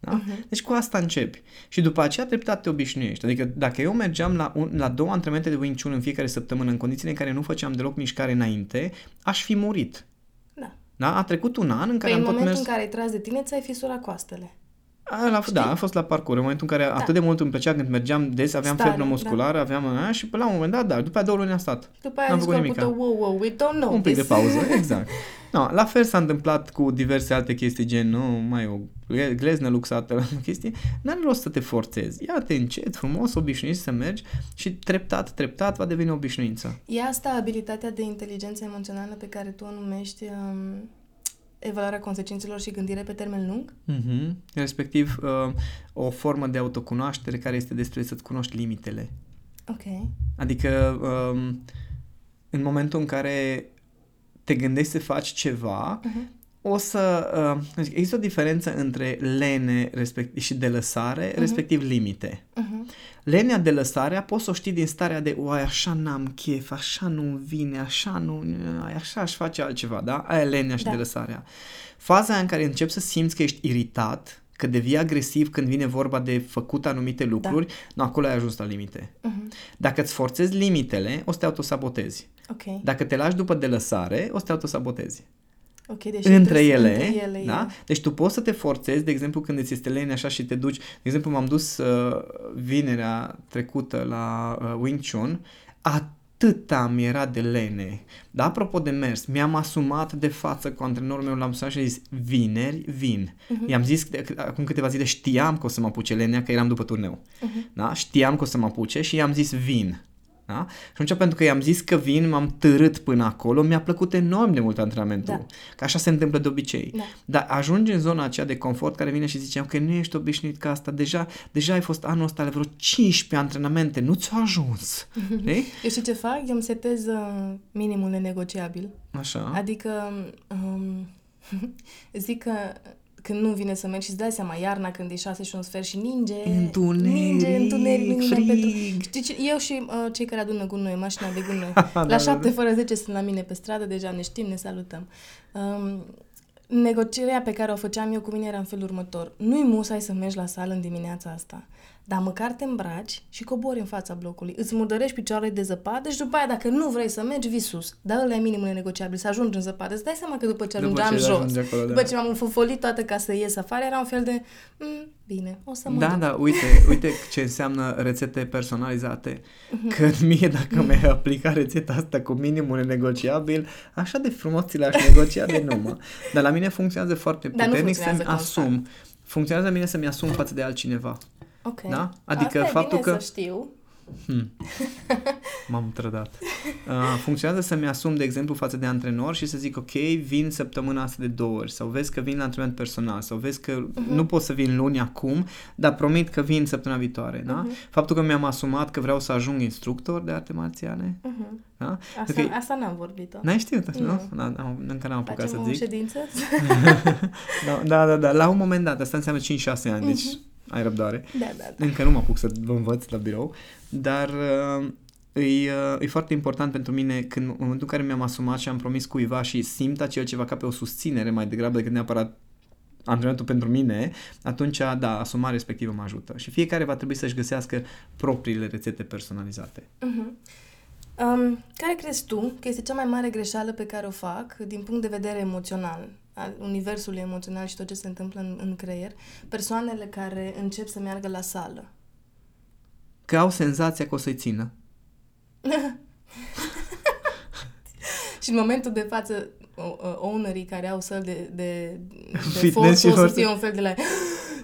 Da? Uh-huh. Deci cu asta începi. Și după aceea treptat te obișnuiești. Adică dacă eu mergeam la, un, la două antrenamente de Wing Chun în fiecare săptămână în condițiile în care nu făceam deloc mișcare înainte, aș fi murit. Da. Da? A trecut un an în care păi am în tot momentul mers... în care ai tras de tine, ți-ai fisurat coastele. A, la, da, a fost la parcurs, în momentul în care da. atât de mult îmi plăcea când mergeam des, aveam Stare, febră musculară, da. aveam aia și până la un moment dat, da, după aia două luni a stat. După aia N-am făcut nimic. Wow, wow, we don't know Un pic de pauză, exact. No, la fel s-a întâmplat cu diverse alte chestii, gen, nu, mai o gleznă luxată la chestie, n-are rost să te forțezi. Ia-te încet, frumos, obișnuit să mergi și treptat, treptat va deveni obișnuință. E asta abilitatea de inteligență emoțională pe care tu o numești um, evaluarea consecințelor și gândire pe termen lung? Mm-hmm. Respectiv, uh, o formă de autocunoaștere care este despre să-ți cunoști limitele. Ok. Adică, um, în momentul în care te gândești să faci ceva, uh-huh o să... Uh, există o diferență între lene respectiv, și de lăsare, uh-huh. respectiv limite. Uh-huh. Lenea de lăsare poți să o știi din starea de oai, așa n-am chef, așa nu vine, așa nu... așa aș face altceva, da? Aia e lenea și da. de lăsarea. Faza în care începi să simți că ești iritat, că devii agresiv când vine vorba de făcut anumite lucruri, da. nu, acolo ai ajuns la limite. Uh-huh. Dacă îți forțezi limitele, o să te autosabotezi. Okay. Dacă te lași după de lăsare, o să te autosabotezi. Okay, deci între ele, între ele da? E. Deci tu poți să te forțezi, de exemplu, când îți este lene așa și te duci, de exemplu, m-am dus uh, vinerea trecută la uh, Wing Chun, atâta mi era de lene. Dar apropo de mers, mi-am asumat de față cu antrenorul meu, l-am sunat și zis, vineri vin. Uh-huh. I-am zis, acum câteva zile știam că o să mă apuce lenea, că eram după turneu. Uh-huh. Da? Știam că o să mă apuce și i-am zis, vin. Da? Și atunci, pentru că i-am zis că vin, m-am târât până acolo, mi-a plăcut enorm de mult antrenamentul. Da. Că așa se întâmplă de obicei. Da. Dar ajungi în zona aceea de confort care vine și ziceam că nu ești obișnuit ca asta. Deja, deja ai fost anul ăsta la vreo 15 antrenamente, nu ți-a ajuns. Eu știu ce fac? Eu îmi setez uh, minimul nenegociabil. Așa. Adică um, zic că când nu vine să mergi și îți dai seama, iarna când e șase și un sfert și ninge, întuneric, ninge, întuneric, frig. Pentru... Știi, eu și uh, cei care adună gunoi, mașina de gunoi, da, la șapte da, fără zece sunt la mine pe stradă, deja ne știm, ne salutăm. Um, negocierea pe care o făceam eu cu mine era în felul următor. Nu-i musai să mergi la sală în dimineața asta. Dar măcar te îmbraci și cobori în fața blocului. Îți murdărești picioarele de zăpadă și după aia, dacă nu vrei să mergi, vii sus. Dar ăla e minimul negociabil, să ajungi în zăpadă. Îți dai seama că după ce ajungeam după ce jos, acolo, după da. ce m-am înfofolit toată ca să ies afară, era un fel de, mm, bine, o să mă Da, duc. da, uite, uite ce înseamnă rețete personalizate. Mhm. Că mie, dacă mi-ai aplicat rețeta asta cu minimul negociabil, așa de frumos ți le-aș negocia de numă. Dar la mine funcționează foarte puternic să-mi asum. Funcționează bine să-mi asum față de altcineva. Ok. Da? Adică Asta faptul e bine că... să știu. Hmm. M-am trădat. Uh, funcționează să-mi asum, de exemplu, față de antrenor și să zic, ok, vin săptămâna asta de două ori sau vezi că vin la antrenament personal sau vezi că uh-huh. nu pot să vin luni acum, dar promit că vin săptămâna viitoare. Da? Uh-huh. Faptul că mi-am asumat că vreau să ajung instructor de arte marțiale. Uh-huh. Da? Asta, okay. asta n-am vorbit-o. N-ai știut, nu? nu? Da, da, încă n-am apucat Facem să zic. ședință? da, da, da, da. La un moment dat, asta înseamnă 5-6 ani, uh-huh. deci ai răbdare. Da, da, da. Încă nu mă apuc să vă învăț la birou, dar uh, e, uh, e foarte important pentru mine când în momentul în care mi-am asumat și am promis cuiva și simt acel ceva ca pe o susținere mai degrabă decât neapărat antrenamentul pentru mine, atunci, da, asumarea respectivă mă ajută. Și fiecare va trebui să-și găsească propriile rețete personalizate. Uh-huh. Um, care crezi tu că este cea mai mare greșeală pe care o fac din punct de vedere emoțional? Al universului emoțional și tot ce se întâmplă în, în creier, persoanele care încep să meargă la sală. Că au senzația că o să-i țină. și în momentul de față, ownerii care au săl de, de, de forță o să fie un fel de la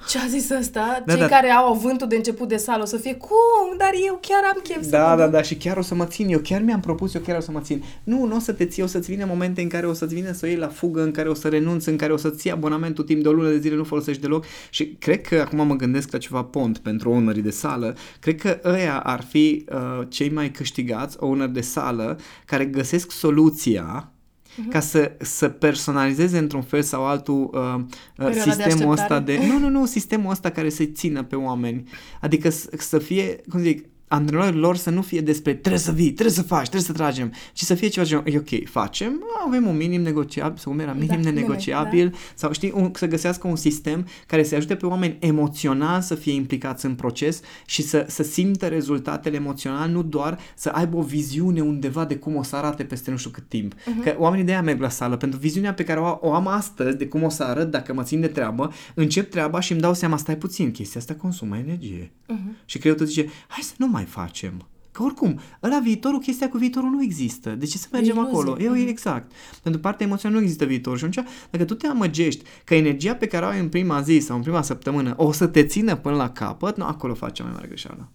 ce a zis ăsta? Da, Cei da. care au avântul de început de sală o să fie cum? Dar eu chiar am chef să Da, da, da, și chiar o să mă țin. Eu chiar mi-am propus, eu chiar o să mă țin. Nu, nu o să te ții, o să-ți vină momente în care o să-ți vină să o iei la fugă, în care o să renunți, în care o să-ți iei abonamentul timp de o lună de zile, nu folosești deloc. Și cred că acum mă gândesc la ceva pont pentru ownerii de sală. Cred că ăia ar fi uh, cei mai câștigați owner de sală care găsesc soluția uh-huh. ca să, să personalizeze într-un fel sau altul uh, uh, sistemul ăsta de... Nu, nu, nu, sistemul ăsta care să-i țină pe oameni. Adică să, să fie, cum zic, antrenorii lor să nu fie despre trebuie să vii, trebuie să faci, trebuie să tragem, ci să fie ceva ce e ok, facem, avem un minim negociabil, sau era minim da, nenegociabil, da. sau știi, un, să găsească un sistem care să ajute pe oameni emoțional să fie implicați în proces și să, să simtă rezultatele emoțional, nu doar să aibă o viziune undeva de cum o să arate peste nu știu cât timp. Uh-huh. Că oamenii de aia merg la sală, pentru viziunea pe care o, o am astăzi de cum o să arăt dacă mă țin de treabă, încep treaba și îmi dau seama, stai puțin, chestia asta consumă energie. Uh-huh. Și creierul tot zice, hai să nu mai facem. Că oricum, ăla viitorul, chestia cu viitorul nu există. De ce să mergem Iluzie. acolo? Eu, uh-huh. exact. Pentru partea emoțională nu există viitor. Și atunci, dacă tu te amăgești că energia pe care o ai în prima zi sau în prima săptămână o să te țină până la capăt, nu, acolo faci cea mai mare greșeală.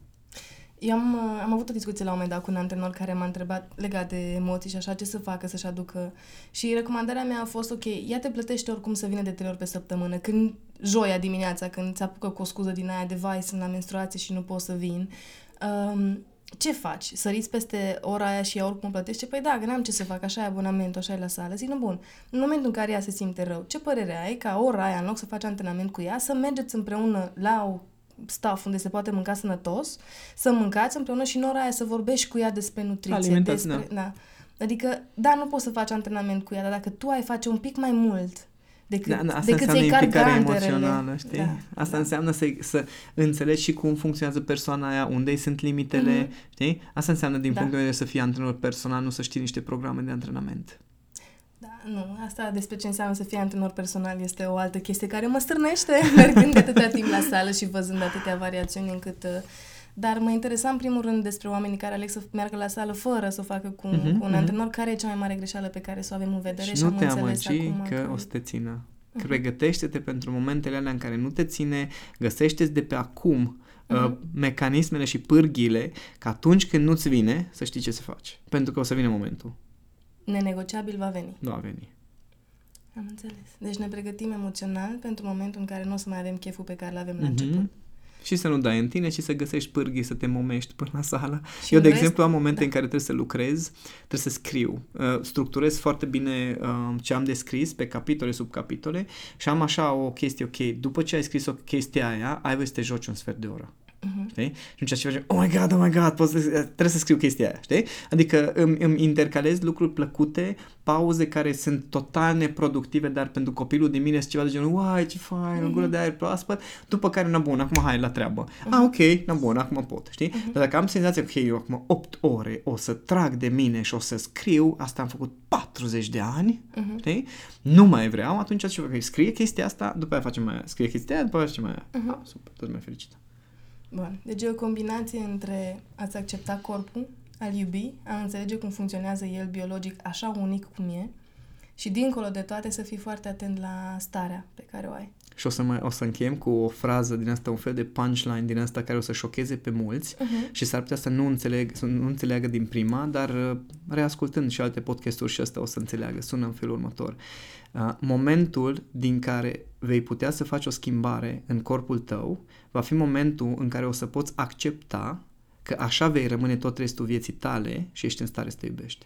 Eu am, am avut o discuție la un moment dat cu un antrenor care m-a întrebat legat de emoții și așa ce să facă să-și aducă. Și recomandarea mea a fost, ok, ia te plătește oricum să vină de trei ori pe săptămână. Când joia dimineața, când ți apucă cu o scuză din aia de vai, sunt la menstruație și nu pot să vin, um, ce faci? Săriți peste ora aia și ea oricum plătește? Păi da, că n-am ce să fac, așa e abonamentul, așa e la sală. Zic, nu bun, în momentul în care ea se simte rău, ce părere ai ca ora aia, în loc să faci antrenament cu ea, să mergeți împreună la o staff unde se poate mânca sănătos, să mâncați împreună și în ora aia să vorbești cu ea despre nutriție. despre, da. da. Adică, da, nu poți să faci antrenament cu ea, dar dacă tu ai face un pic mai mult decât, da, da, asta decât să-i implicare emoțională, știi? Da, asta da. înseamnă să, să înțelegi și cum funcționează persoana aia, unde îi sunt limitele, mm-hmm. știi? Asta înseamnă din da. punctul de vedere să fii antrenor personal, nu să știi niște programe de antrenament. Da, nu, asta despre ce înseamnă să fii antrenor personal este o altă chestie care mă strânește mergând atâta timp la sală și văzând atâtea variațiuni încât... Uh, dar mă interesa în primul rând despre oamenii care aleg să meargă la sală fără să o facă cu, mm-hmm, cu un mm-hmm. antrenor, care e cea mai mare greșeală pe care să o avem în vedere și, și nu am te amăgi acum că, că o să te țină. Uh-huh. Pregătește-te pentru momentele alea în care nu te ține, găsește-ți de pe acum uh-huh. uh, mecanismele și pârghile ca atunci când nu-ți vine să știi ce să faci. Pentru că o să vină momentul nenegociabil va veni. Va veni. Am înțeles. Deci ne pregătim emoțional pentru momentul în care nu o să mai avem cheful pe care l avem mm-hmm. la mhm. început. Și să nu dai în tine, ci să găsești pârghii, să te momești până la sală. Și Eu, de rest, exemplu, am momente da. în care trebuie să lucrez, trebuie să scriu. Uh, structurez foarte bine uh, ce am descris pe capitole, subcapitole și am așa o chestie, ok, după ce ai scris o chestie aia, ai voie să te joci un sfert de oră. Uh-huh. Știi? Și atunci ce face, oh my god, oh my god, pot să, trebuie să scriu chestia aia, știi? Adică îmi, îmi intercalez lucruri plăcute, pauze care sunt total neproductive, dar pentru copilul din mine sunt ceva de genul, uai, ce fain, uh-huh. o gură de aer proaspăt, după care, na bun, acum hai la treabă. Uh-huh. Ah, ok, na bun, acum pot, știi? Uh-huh. Dar dacă am senzația că eu acum 8 ore o să trag de mine și o să scriu, asta am făcut 40 de ani, uh-huh. știi? Nu mai vreau, atunci ce fac? Scrie chestia asta, după aia facem mai aia. Scrie chestia aia, după aia facem mai aia. Uh-huh. Ah, super, tot mai fericită. Bun. Deci e o combinație între a-ți accepta corpul, al iubi, a înțelege cum funcționează el biologic așa unic cum e și dincolo de toate să fii foarte atent la starea pe care o ai. Și o să, mai, o să încheiem cu o frază din asta, un fel de punchline din asta care o să șocheze pe mulți uh-huh. și s-ar putea să nu, înțeleg, să nu înțeleagă din prima, dar uh, reascultând și alte podcasturi și asta o să înțeleagă. Sună în felul următor. Uh, momentul din care vei putea să faci o schimbare în corpul tău va fi momentul în care o să poți accepta că așa vei rămâne tot restul vieții tale și ești în stare să te iubești.